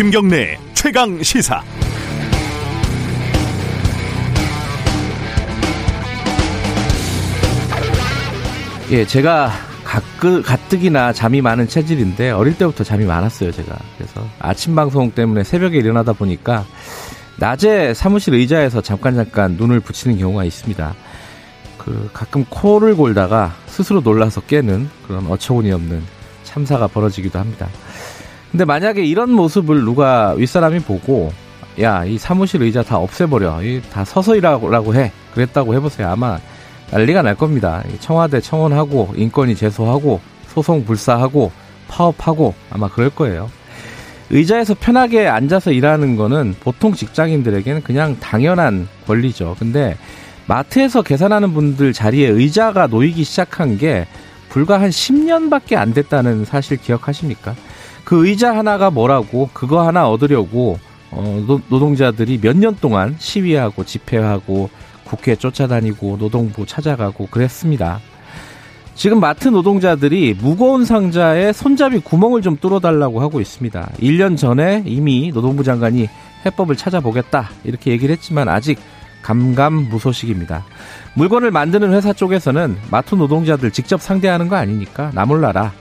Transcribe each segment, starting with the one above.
김경래 최강 시사. 예, 제가 가끔 가뜩이나 잠이 많은 체질인데 어릴 때부터 잠이 많았어요, 제가. 그래서 아침 방송 때문에 새벽에 일어나다 보니까 낮에 사무실 의자에서 잠깐 잠깐 눈을 붙이는 경우가 있습니다. 그 가끔 코를 골다가 스스로 놀라서 깨는 그런 어처구니 없는 참사가 벌어지기도 합니다. 근데 만약에 이런 모습을 누가 윗사람이 보고 야, 이 사무실 의자 다 없애버려. 이 다 서서 일하라고 해. 그랬다고 해보세요. 아마 난리가 날 겁니다. 청와대 청원하고 인권위 제소하고 소송 불사하고 파업하고 아마 그럴 거예요. 의자에서 편하게 앉아서 일하는 거는 보통 직장인들에게는 그냥 당연한 권리죠. 근데 마트에서 계산하는 분들 자리에 의자가 놓이기 시작한 게 불과 한 10년밖에 안 됐다는 사실 기억하십니까? 그 의자 하나가 뭐라고 그거 하나 얻으려고 어, 노동자들이 몇 년 동안 시위하고 집회하고 국회 쫓아다니고 노동부 찾아가고 그랬습니다. 지금 마트 노동자들이 무거운 상자에 손잡이 구멍을 좀 뚫어달라고 하고 있습니다. 1년 전에 이미 노동부 장관이 해법을 찾아보겠다 이렇게 얘기를 했지만 아직 감감무소식입니다. 물건을 만드는 회사 쪽에서는 마트 노동자들 직접 상대하는 거 아니니까 나몰라라.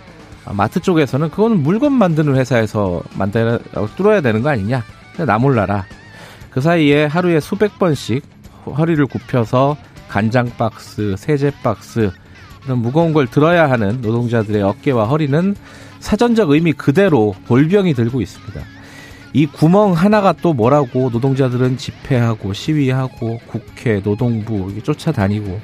마트 쪽에서는 그건 물건 만드는 회사에서 만들어 뚫어야 되는 거 아니냐. 나 몰라라. 그 사이에 하루에 수백 번씩 허리를 굽혀서 간장 박스, 세제 박스 이런 무거운 걸 들어야 하는 노동자들의 어깨와 허리는 사전적 의미 그대로 골병이 들고 있습니다. 이 구멍 하나가 또 뭐라고 노동자들은 집회하고 시위하고 국회, 노동부 쫓아다니고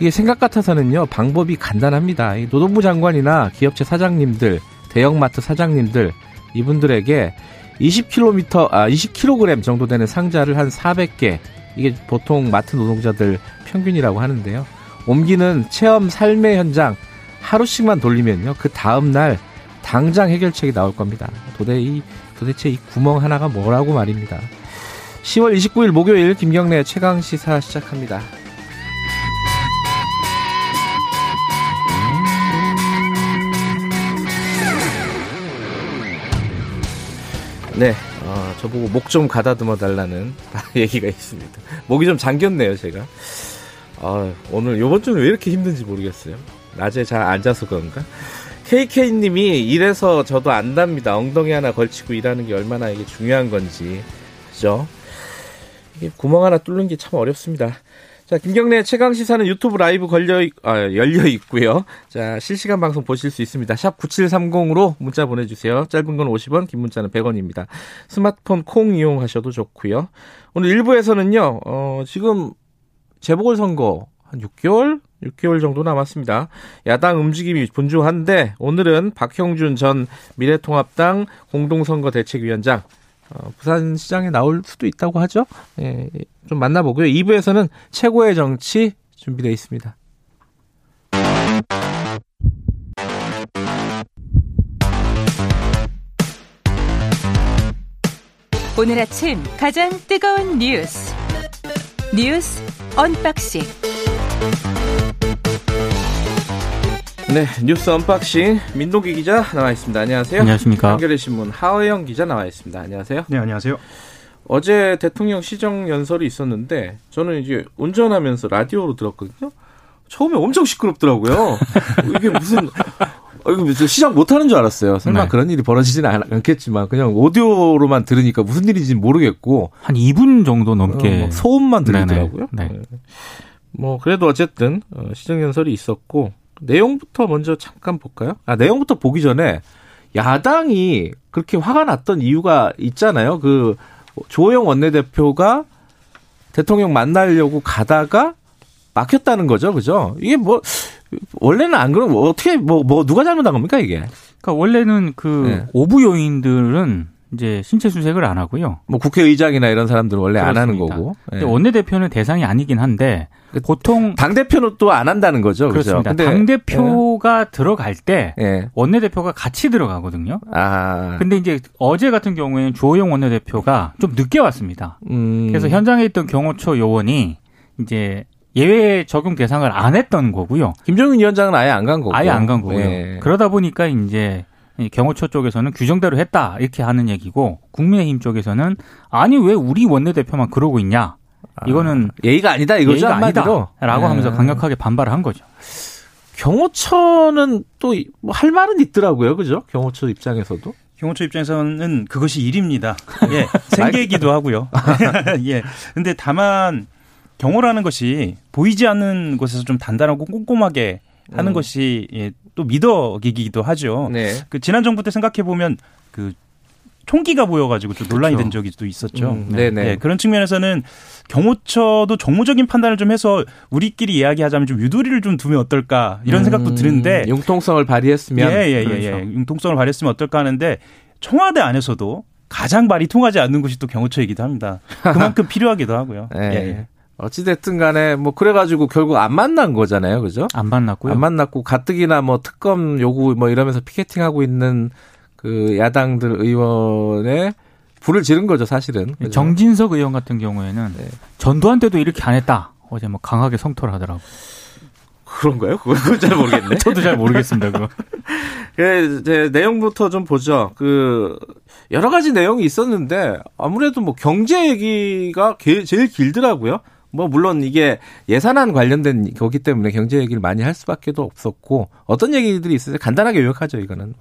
이게 생각 같아서는요 방법이 간단합니다. 노동부 장관이나 기업체 사장님들, 대형마트 사장님들 이분들에게 20km 아 20kg 정도 되는 상자를 한 400개 이게 보통 마트 노동자들 평균이라고 하는데요. 옮기는 체험 삶의 현장 하루씩만 돌리면요. 그 다음 날 당장 해결책이 나올 겁니다. 도대 이 도대체 이 구멍 하나가 뭐라고 말입니다. 10월 29일 목요일 김경래 최강 시사 시작합니다. 네, 어, 저보고 목 좀 가다듬어 달라는 얘기가 있습니다. 목이 좀 잠겼네요, 제가. 아, 오늘 요번 주는 왜 이렇게 힘든지 모르겠어요. 낮에 잘 앉아서 그런가? KK님이 이래서 저도 안답니다. 엉덩이 하나 걸치고 일하는 게 얼마나 이게 중요한 건지. 그죠? 이게 구멍 하나 뚫는 게 참 어렵습니다. 자, 김경래 최강 시사는 유튜브 라이브 걸려 아, 열려 있고요. 자, 실시간 방송 보실 수 있습니다. 샵 9730으로 문자 보내 주세요. 짧은 건 50원, 긴 문자는 100원입니다. 스마트폰 콩 이용하셔도 좋고요. 오늘 1부에서는요. 어, 지금 재보궐 선거 한 6개월 6개월 정도 남았습니다. 야당 움직임이 분주한데 오늘은 박형준 전 미래통합당 공동선거 대책위원장 어, 부산 시장에 나올 수도 있다고 하죠. 예, 좀 만나보고요. 2부에서는 최고의 정치 준비되어 있습니다. 오늘 아침 가장 뜨거운 뉴스 뉴스 unboxing 네, 뉴스 unboxing 민동기 기자 나와 있습니다. 안녕하세요. 안녕하십니까. 한겨레 신문 하어영 기자 나와 있습니다. 안녕하세요. 네, 안녕하세요. 어제 대통령 시정 연설이 있었는데 저는 이제 운전하면서 라디오로 들었거든요. 처음에 엄청 시끄럽더라고요. 이게 무슨 어, 이거 시작 못하는 줄 알았어요. 설마 네. 그런 일이 벌어지지는 않겠지만 그냥 오디오로만 들으니까 무슨 일인지 모르겠고 한 2분 정도 넘게 어, 뭐 소음만 들리더라고요. 네. 네. 뭐 그래도 어쨌든 어, 시정 연설이 있었고 내용부터 먼저 잠깐 볼까요? 아 내용부터 보기 전에 야당이 그렇게 화가 났던 이유가 있잖아요. 그 조호영 원내대표가 대통령 만나려고 가다가 막혔다는 거죠, 그죠? 이게 뭐 원래는 안 그러면 어떻게 뭐뭐 뭐 누가 잘못한 겁니까 이게? 그러니까 원래는 그 네. 오부 요인들은 이제 신체 수색을 안 하고요. 뭐 국회의장이나 이런 사람들은 원래 그렇습니다. 안 하는 거고. 네. 원내대표는 대상이 아니긴 한데 그 보통 당 대표는 또 안 한다는 거죠. 그렇습니다. 그렇죠? 당 대표가 네. 들어갈 때 네. 원내 대표가 같이 들어가거든요. 아. 근데 이제 어제 같은 경우에는 주호영 원내 대표가 좀 늦게 왔습니다. 음. 그래서 현장에 있던 경호처 요원이 이제 예외 적용 대상을 안 했던 거고요. 김정인 위원장은 아예 안 간 거고. 아예 안 간 거고요. 네. 그러다 보니까 이제 경호처 쪽에서는 규정대로 했다 이렇게 하는 얘기고 국민의힘 쪽에서는 아니 왜 우리 원내대표만 그러고 있냐 아, 이거는 아, 예의가 아니다 이거죠 예의가 아니다라고 네. 하면서 강력하게 반발을 한 거죠. 경호처는 또뭐할 말은 있더라고요, 그죠? 경호처 입장에서도. 경호처 입장에서는 그것이 일입니다. 예, 생계이기도 하고요. 예. 근데 다만 경호라는 것이 보이지 않는 곳에서 좀 단단하고 꼼꼼하게 하는 음. 것이 예, 또 미덕이기도 하죠. 네. 그 지난 정부 때 생각해 보면 그 총기가 보여가지고 좀 논란이 그렇죠. 된 적이 또 있었죠. 음, 네. 네, 그런 측면에서는 경호처도 정무적인 판단을 좀 해서 우리끼리 이야기하자면 좀 유도리를 좀 두면 어떨까 이런 음, 생각도 드는데 융통성을 발휘했으면 예예예 예, 예, 그렇죠. 예, 융통성을 발휘했으면 어떨까 하는데 청와대 안에서도 가장 말이 통하지 않는 곳이 또 경호처이기도 합니다. 그만큼 필요하기도 하고요. 네. 예. 어찌됐든 간에 뭐 그래가지고 결국 안 만난 거잖아요. 그죠? 안 만났고요. 안 만났고 가뜩이나 뭐 특검 요구 뭐 이러면서 피켓팅하고 있는 그 야당들 의원의 불을 지른 거죠, 사실은. 그죠? 정진석 의원 같은 경우에는 네. 전두환 때도 이렇게 안 했다. 어제 뭐 강하게 성토를 하더라고. 그런가요? 그건 잘 모르겠네. 저도 잘 모르겠습니다, 그거. 그, 이제 내용부터 좀 보죠. 그, 여러 가지 내용이 있었는데, 아무래도 뭐 경제 얘기가 제일 길더라고요. 뭐 물론 이게 예산안 관련된 거기 때문에 경제 얘기를 많이 할 수밖에 도 없었고 어떤 얘기들이 있어요? 간단하게 요약하죠 이거는.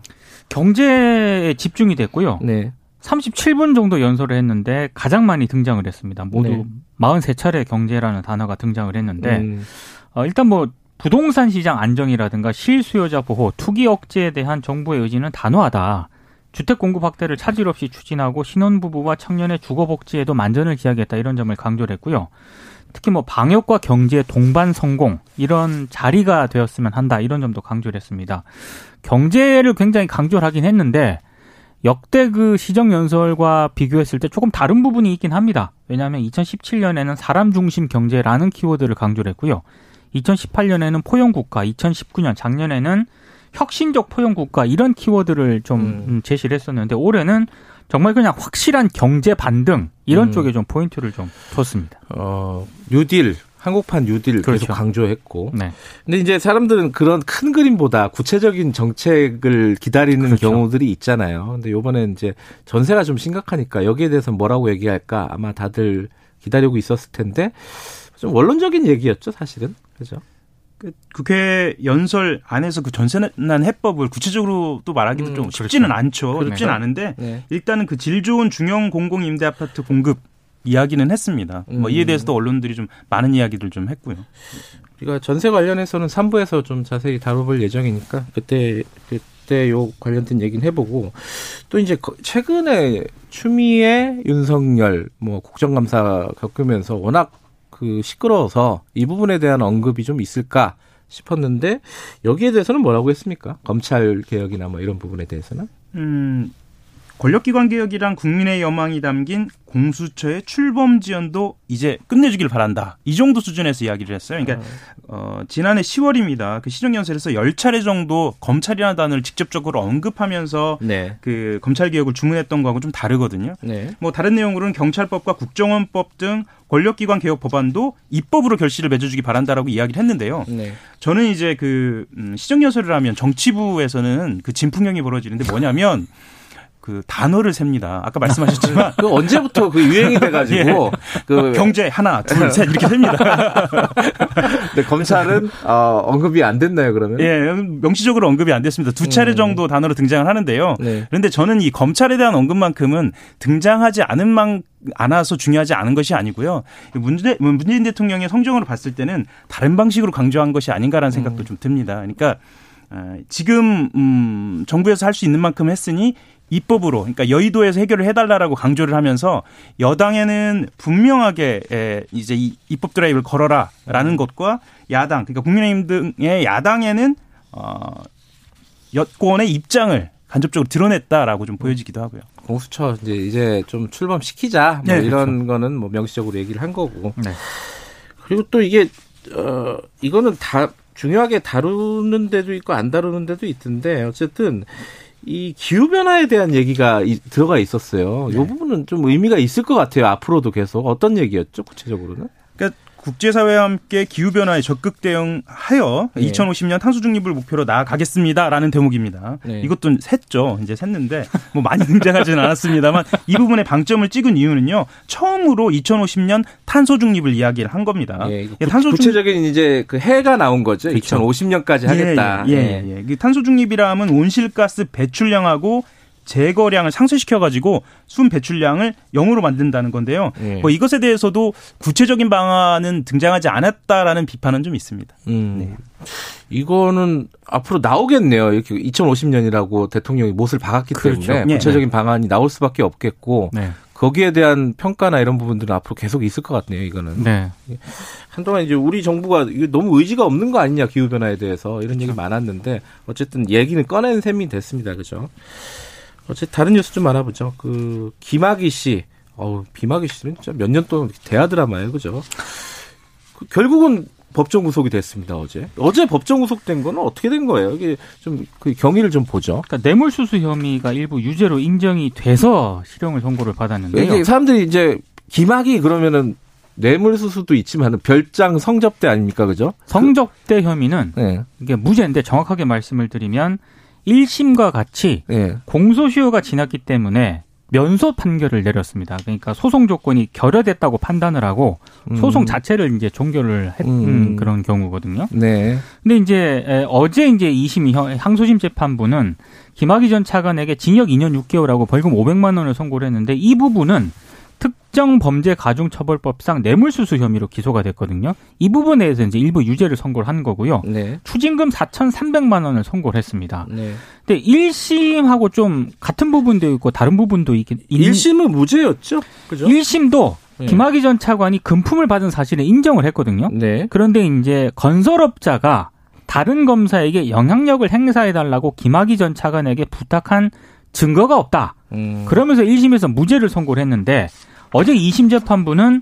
경제에 집중이 됐고요. 네. 37분 정도 연설을 했는데 가장 많이 등장을 했습니다. 모두 네. 43차례 경제라는 단어가 등장을 했는데 음. 어, 일단 뭐 부동산 시장 안정이라든가 실수요자 보호, 투기 억제에 대한 정부의 의지는 단호하다. 주택 공급 확대를 차질 없이 추진하고 신혼부부와 청년의 주거 복지에도 만전을 기하겠다 이런 점을 강조를 했고요. 특히 뭐 방역과 경제 동반 성공 이런 자리가 되었으면 한다 이런 점도 강조를 했습니다. 경제를 굉장히 강조를 하긴 했는데 역대 그 시정 연설과 비교했을 때 조금 다른 부분이 있긴 합니다. 왜냐하면 2017년에는 사람 중심 경제라는 키워드를 강조를 했고요. 2018년에는 포용 국가, 2019년 작년에는 혁신적 포용 국가 이런 키워드를 좀 음. 제시를 했었는데 올해는 정말 그냥 확실한 경제 반등 이런 음. 쪽에 좀 포인트를 좀 뒀습니다. 어, 뉴딜 한국판 뉴딜 그렇죠. 계속 강조했고. 네. 근데 이제 사람들은 그런 큰 그림보다 구체적인 정책을 기다리는 그렇죠. 경우들이 있잖아요. 근데 요번엔 이제 전세가 좀 심각하니까 여기에 대해서 뭐라고 얘기할까 아마 다들 기다리고 있었을 텐데 좀 원론적인 얘기였죠, 사실은. 그죠? 그 국회 연설 안에서 그 전세난 해법을 구체적으로 또 말하기도 음, 좀 쉽지는 그렇죠. 않죠. 그렇죠. 쉽지는 않은데 네. 일단은 그 질 좋은 중형 공공 임대 아파트 공급 이야기는 했습니다. 음. 뭐 이에 음. 대해서도 언론들이 좀 많은 이야기들 좀 했고요. 우리가 전세 관련해서는 3부에서 좀 자세히 다뤄볼 예정이니까 그때 그때 요 관련된 얘기는 해보고 또 이제 최근에 추미애 윤석열 뭐 국정감사 겪으면서 워낙 그 시끄러워서 이 부분에 대한 언급이 좀 있을까 싶었는데 여기에 대해서는 뭐라고 했습니까? 검찰 개혁이나 뭐 이런 부분에 대해서는? 음, 권력기관 개혁이란 국민의 여망이 담긴 공수처의 출범 지연도 이제 끝내주길 바란다. 이 정도 수준에서 이야기를 했어요. 그러니까 어, 지난해 10월입니다. 그 시정연설에서 10차례 정도 검찰이라는 단어를 직접적으로 언급하면서 네. 그 검찰 개혁을 주문했던 거하고 좀 다르거든요. 네. 뭐 다른 내용으로는 경찰법과 국정원법 등 권력기관 개혁 법안도 입법으로 결실을 맺어주기 바란다라고 이야기를 했는데요. 네. 저는 이제 그 음, 시정연설을 하면 정치부에서는 그 진풍경이 벌어지는데 뭐냐면 그 단어를 셉니다. 아까 말씀하셨지만 그 언제부터 그 유행이 돼가지고 예. 그 경제 하나 둘 셋 이렇게 셉니다. 근데 검찰은 어, 언급이 안 됐나요 그러면? 예, 명시적으로 언급이 안 됐습니다. 두 차례 음. 정도 단어로 등장을 하는데요. 네. 그런데 저는 이 검찰에 대한 언급만큼은 등장하지 않은 만 않아서 중요하지 않은 것이 아니고요. 문재, 문재인 대통령의 성정으로 봤을 때는 다른 방식으로 강조한 것이 아닌가라는 생각도 음. 좀 듭니다. 그러니까 어, 지금 음 정부에서 할 수 있는 만큼 했으니 입법으로 그러니까 여의도에서 해결을 해달라라고 강조를 하면서 여당에는 분명하게 이제 이 입법 드라이브를 걸어라라는 음. 것과 야당 그러니까 국민의힘 등의 야당에는 어 여권의 입장을 간접적으로 드러냈다라고 좀 보여지기도 하고요. 공수처 이제 이제 좀 출범시키자 뭐 네, 이런 그렇죠. 거는 뭐 명시적으로 얘기를 한 거고. 네. 그리고 또 이게 어 이거는 다 중요하게 다루는 데도 있고 안 다루는 데도 있던데 어쨌든 이 기후 변화에 대한 얘기가 이, 들어가 있었어요. 네. 이 부분은 좀 의미가 있을 것 같아요. 앞으로도 계속 어떤 얘기였죠, 구체적으로는? 국제사회와 함께 기후변화에 적극 대응하여 네. 2050년 탄소 중립을 목표로 나아가겠습니다라는 대목입니다. 네. 이것도 샜죠. 이제 샜는데 뭐 많이 등장하지는 않았습니다만 이 부분에 방점을 찍은 이유는요. 처음으로 2050년 탄소 중립을 이야기를 한 겁니다. 예, 구, 탄소 구체적인 이제 그 해가 나온 거죠. 그렇죠. 2050년까지 하겠다. 예, 예, 예. 예. 예. 탄소 중립이라 하면 온실가스 배출량하고 제거량을 상쇄시켜 가지고 순 배출량을 0으로 만든다는 건데요. 네. 뭐 이것에 대해서도 구체적인 방안은 등장하지 않았다라는 비판은 좀 있습니다. 음. 네. 이거는 앞으로 나오겠네요. 이렇게 2050년이라고 대통령이 못을 박았기 그렇죠. 때문에 네. 구체적인 방안이 나올 수밖에 없겠고 네. 거기에 대한 평가나 이런 부분들은 앞으로 계속 있을 것 같네요. 이거는 네. 한동안 이제 우리 정부가 너무 의지가 없는 거 아니냐 기후 변화에 대해서 이런 얘기 많았는데 어쨌든 얘기는 꺼낸 셈이 됐습니다. 그죠? 어째 다른 뉴스 좀 알아보죠. 그 김학의 씨, 어우 김학의 씨는 진짜 몇 년 동안 대하 드라마예요, 그죠? 그 결국은 법정 구속이 됐습니다 어제. 어제 법정 구속된 거는 어떻게 된 거예요? 이게 좀 그 경위를 좀 보죠. 그러니까 뇌물 수수 혐의가 일부 유죄로 인정이 돼서 실형을 선고를 받았는데요. 이게 사람들이 이제 김학이 그러면은 뇌물 수수도 있지만 별장 성접대 아닙니까, 그죠? 성접대 혐의는 네. 이게 무죄인데 정확하게 말씀을 드리면 1심과 같이 네. 공소시효가 지났기 때문에 면소 판결을 내렸습니다. 그러니까 소송 조건이 결여됐다고 판단을 하고 음. 소송 자체를 이제 종결을 했던 음. 그런 경우거든요. 네. 근데 이제 어제 이제 2심 항소심 재판부는 김학의 전 차관에게 징역 2년 6개월하고 벌금 500만 원을 선고를 했는데 이 부분은 특정 범죄 가중 처벌법상 뇌물수수 혐의로 기소가 됐거든요. 이 부분에 대해서 이제 일부 유죄를 선고를 한 거고요. 네. 추징금 4,300만 원을 선고를 했습니다. 네. 근데 1심하고 좀 같은 부분도 있고 다른 부분도 있긴 1심은 무죄였죠. 그죠? 1심도 네. 김학의 전 차관이 금품을 받은 사실을 인정을 했거든요. 네. 그런데 이제 건설업자가 다른 검사에게 영향력을 행사해 달라고 김학의 전 차관에게 부탁한 증거가 없다. 음. 그러면서 1심에서 무죄를 선고를 했는데 어제 2심 재판부는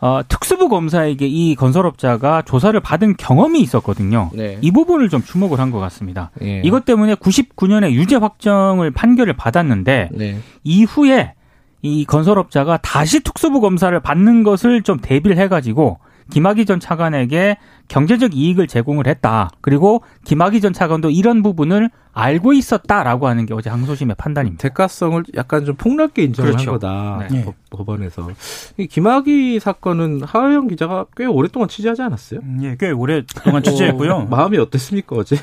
어, 특수부 검사에게 이 건설업자가 조사를 받은 경험이 있었거든요. 네. 이 부분을 좀 주목을 한 것 같습니다. 예. 이것 때문에 99년에 유죄 확정을 판결을 받았는데 네. 이후에 이 건설업자가 다시 특수부 검사를 받는 것을 좀 대비를 해가지고 김학의 전 차관에게 경제적 이익을 제공을 했다. 그리고 김학의 전 차관도 이런 부분을 알고 있었다라고 하는 게 어제 항소심의 판단입니다. 대가성을 약간 좀 폭넓게 인정을 그렇죠. 한 거다. 네. 법 원에서. 김학의 사건은 하영 기자가 꽤 오랫동안 취재하지 않았어요? 음, 예, 꽤 오랫동안 취재했고요. 어, 마음이 어땠습니까 어제?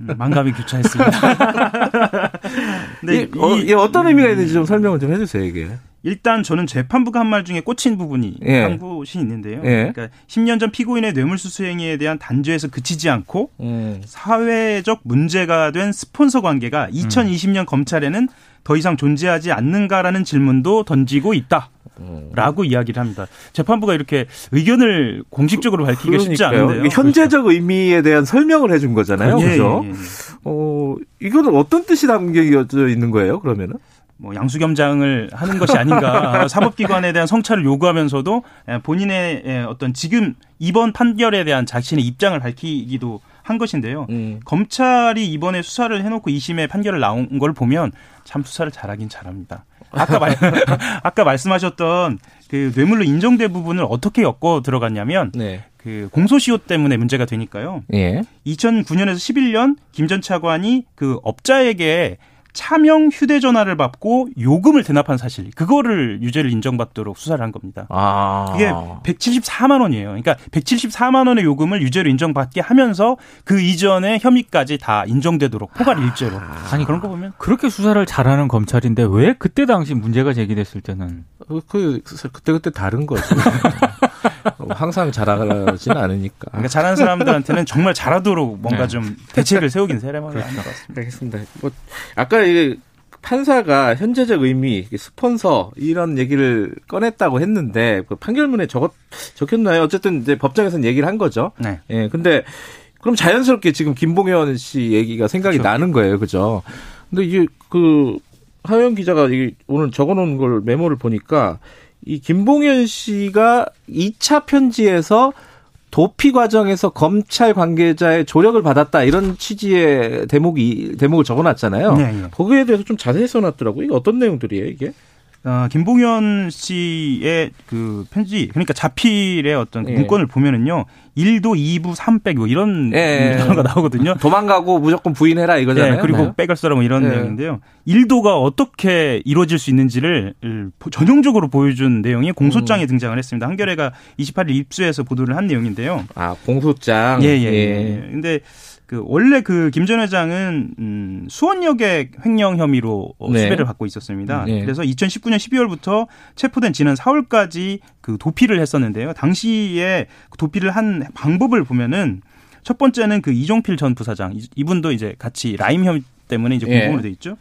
음, 만감이 교차했습니다. 네, 이, 어, 이, 어떤 의미가 있는지 좀 설명을 좀 해주세요 이게. 일단 저는 재판부가 한 말 중에 꽂힌 부분이 예. 한 곳이 있는데요. 예. 그러니까 10년 전 피고인의 뇌물수수 행 위에 대한 단죄에서 그치지 않고 음. 사회적 문제가 된 스폰서 관계가 2020년 음. 검찰에는 더 이상 존재하지 않는가라는 질문도 던지고 있다. 라고 음. 이야기를 합니다. 재판부가 이렇게 의견을 공식적으로 밝히기가 쉽지 않은데요. 현재적 그렇죠. 의미에 대한 설명을 해준 거잖아요. 예, 그죠? 예, 예. 어, 이거는 어떤 뜻이 담겨져 있는 거예요, 그러면은? 뭐 양수겸장을 하는 것이 아닌가 사법기관에 대한 성찰을 요구하면서도 본인의 어떤 지금 이번 판결에 대한 자신의 입장을 밝히기도 한 것인데요. 음. 검찰이 이번에 수사를 해놓고 2심에 판결을 나온 걸 보면 참 수사를 잘하긴 잘합니다. 아까 말 아까 말씀하셨던 그 뇌물로 인정된 부분을 어떻게 엮어 들어갔냐면 네. 그 공소시효 때문에 문제가 되니까요. 예. 2009년에서 11년 김 전 차관이 그 업자에게 차명 휴대전화를 받고 요금을 대납한 사실 그거를 유죄를 인정받도록 수사를 한 겁니다. 아. 이게 174만 원이에요. 그러니까 174만 원의 요금을 유죄로 인정받게 하면서 그 이전의 혐의까지 다 인정되도록 포괄 일죄로. 아. 아니 그런 거 보면 그렇게 수사를 잘하는 검찰인데 왜 그때 당시 문제가 제기됐을 때는 그, 그 그때 그때 다른 거죠. 항상 잘하지는 않으니까. 그러니까 잘하는 사람들한테는 정말 잘하도록 뭔가 네. 좀 대책을 세우긴 세레머니 그렇죠. 것 같습니다. 알겠습니다. 뭐 아까 이게 판사가 현재적 의미, 스폰서 이런 얘기를 꺼냈다고 했는데 그 판결문에 적었 적혔나요? 어쨌든 이제 법정에서는 얘기를 한 거죠. 네. 예. 근데 그럼 자연스럽게 지금 김봉현 씨 얘기가 생각이 그렇죠. 나는 거예요, 그죠? 근데 이게 그 하영 기자가 오늘 적어놓은 걸 메모를 보니까 이 김봉현 씨가 2차 편지에서 도피 과정에서 검찰 관계자의 조력을 받았다 이런 취지의 대목이 대목을 적어놨잖아요. 네, 네. 거기에 대해서 좀 자세히 써놨더라고요. 이게 어떤 내용들이에요, 이게? 어, 김봉현 씨의 그 편지, 그러니까 자필의 어떤 그 예. 문건을 보면은요, 1도 2부 3백 뭐 이런 예. 단어가 나오거든요. 도망가고 무조건 부인해라 이거잖아요. 네, 그리고 네. 백을 써라 뭐 이런 예. 내용인데요. 1도가 어떻게 이루어질 수 있는지를 전형적으로 보여준 내용이 공소장에 음. 등장을 했습니다. 한겨레가 28일 입수해서 보도를 한 내용인데요. 아, 공소장. 예, 예. 예. 근데 그 원래 그 김 전 회장은 음 수원역의 횡령 혐의로 어, 네. 수배를 받고 있었습니다. 네. 그래서 2019년 12월부터 체포된 지난 4월까지 그 도피를 했었는데요. 당시에 그 도피를 한 방법을 보면은 첫 번째는 그 이종필 전 부사장 이분도 이제 같이 라임 혐의 때문에 이제 공범으로 예. 돼 있죠.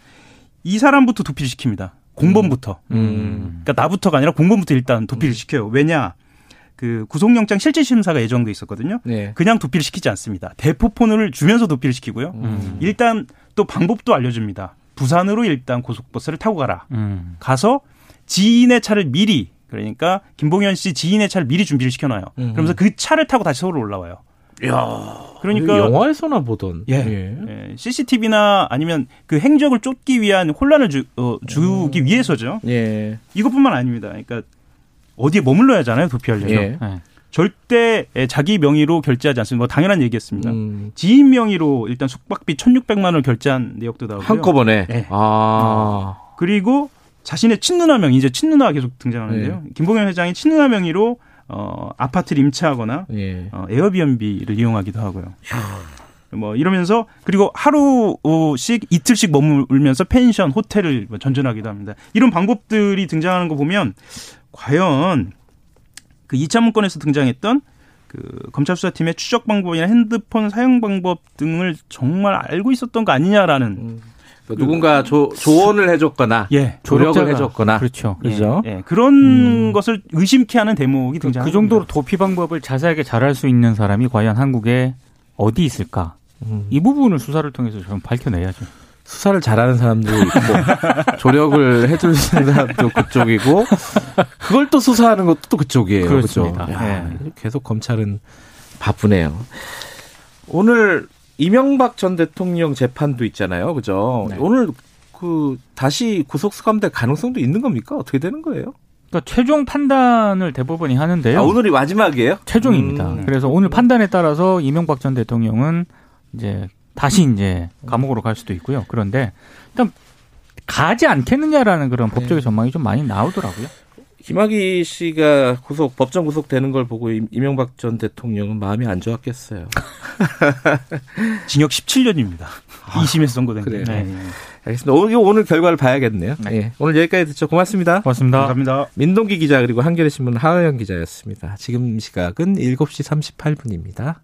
이 사람부터 도피를 시킵니다. 공범부터. 음. 그러니까 나부터가 아니라 공범부터 일단 도피를 음. 시켜요. 왜냐? 그 구속영장 실질 심사가 예정돼 있었거든요. 네. 그냥 도피를 시키지 않습니다. 대포폰을 주면서 도피를 시키고요. 음. 일단 또 방법도 알려줍니다. 부산으로 일단 고속버스를 타고 가라. 음. 가서 지인의 차를 미리 그러니까 김봉현 씨 지인의 차를 미리 준비를 시켜놔요. 음. 그러면서 그 차를 타고 다시 서울로 올라와요. 야, 그러니까 영화에서나 보던 예, 예. 예. CCTV나 아니면 그 행적을 쫓기 위한 혼란을 주, 어, 주기 음. 위해서죠. 예. 이것뿐만 아닙니다. 그러니까 어디에 머물러야 하잖아요, 도피하려면. 예. 네. 절대 자기 명의로 결제하지 않습니다. 뭐 당연한 얘기였습니다. 음. 지인 명의로 일단 숙박비 1,600만 원을 결제한 내역도 나오고요. 한꺼번에. 네. 아. 그리고 자신의 친누나 명 이제 친누나가 계속 등장하는데요. 네. 김봉현 회장이 친누나 명의로 어 아파트를 임차하거나 예. 어, 에어비앤비를 이용하기도 하고요. 뭐 이러면서 그리고 하루씩 이틀씩 머물면서 펜션, 호텔을 뭐 전전하기도 합니다. 이런 방법들이 등장하는 거 보면 과연 그 2차 문건에서 등장했던 그 검찰 수사팀의 추적 방법이나 핸드폰 사용 방법 등을 정말 알고 있었던 거 아니냐라는 음. 그 누군가 조, 조언을 해줬거나 예, 조력을 해줬거나 그렇죠. 그죠. 예, 예. 그런 음. 것을 의심케 하는 대목이 등장. 그, 그 정도로 도피 방법을 자세하게 잘할 수 있는 사람이 과연 한국에 어디 있을까? 음. 이 부분을 수사를 통해서 좀 밝혀내야죠. 수사를 잘하는 사람도 있고 조력을 해줄 수 있는 사람도 그쪽이고 그걸 또 수사하는 것도 또 그쪽이에요. 그렇죠? 야, 네. 계속 검찰은 바쁘네요. 오늘 이명박 전 대통령 재판도 있잖아요. 그죠? 네. 오늘 그 다시 구속 수감될 가능성도 있는 겁니까? 어떻게 되는 거예요? 그러니까 최종 판단을 대법원이 하는데요. 아, 오늘이 마지막이에요? 최종입니다. 음. 그래서 오늘 판단에 따라서 이명박 전 대통령은 이제 다시 이제 감옥으로 갈 수도 있고요. 그런데 일단 가지 않겠느냐라는 그런 네. 법적인 전망이 좀 많이 나오더라고요. 김학의 씨가 구속 법정 구속되는 걸 보고 이명박 전 대통령은 마음이 안 좋았겠어요. 징역 17년입니다. 2심에서 선고된 거예요. 네. 네. 알겠습니다. 오늘, 오늘 결과를 봐야겠네요. 네. 네. 오늘 여기까지 듣죠. 고맙습니다. 고맙습니다. 감사합니다. 민동기 기자 그리고 한겨레 신문 하은영 기자였습니다. 지금 시각은 7시 38분입니다.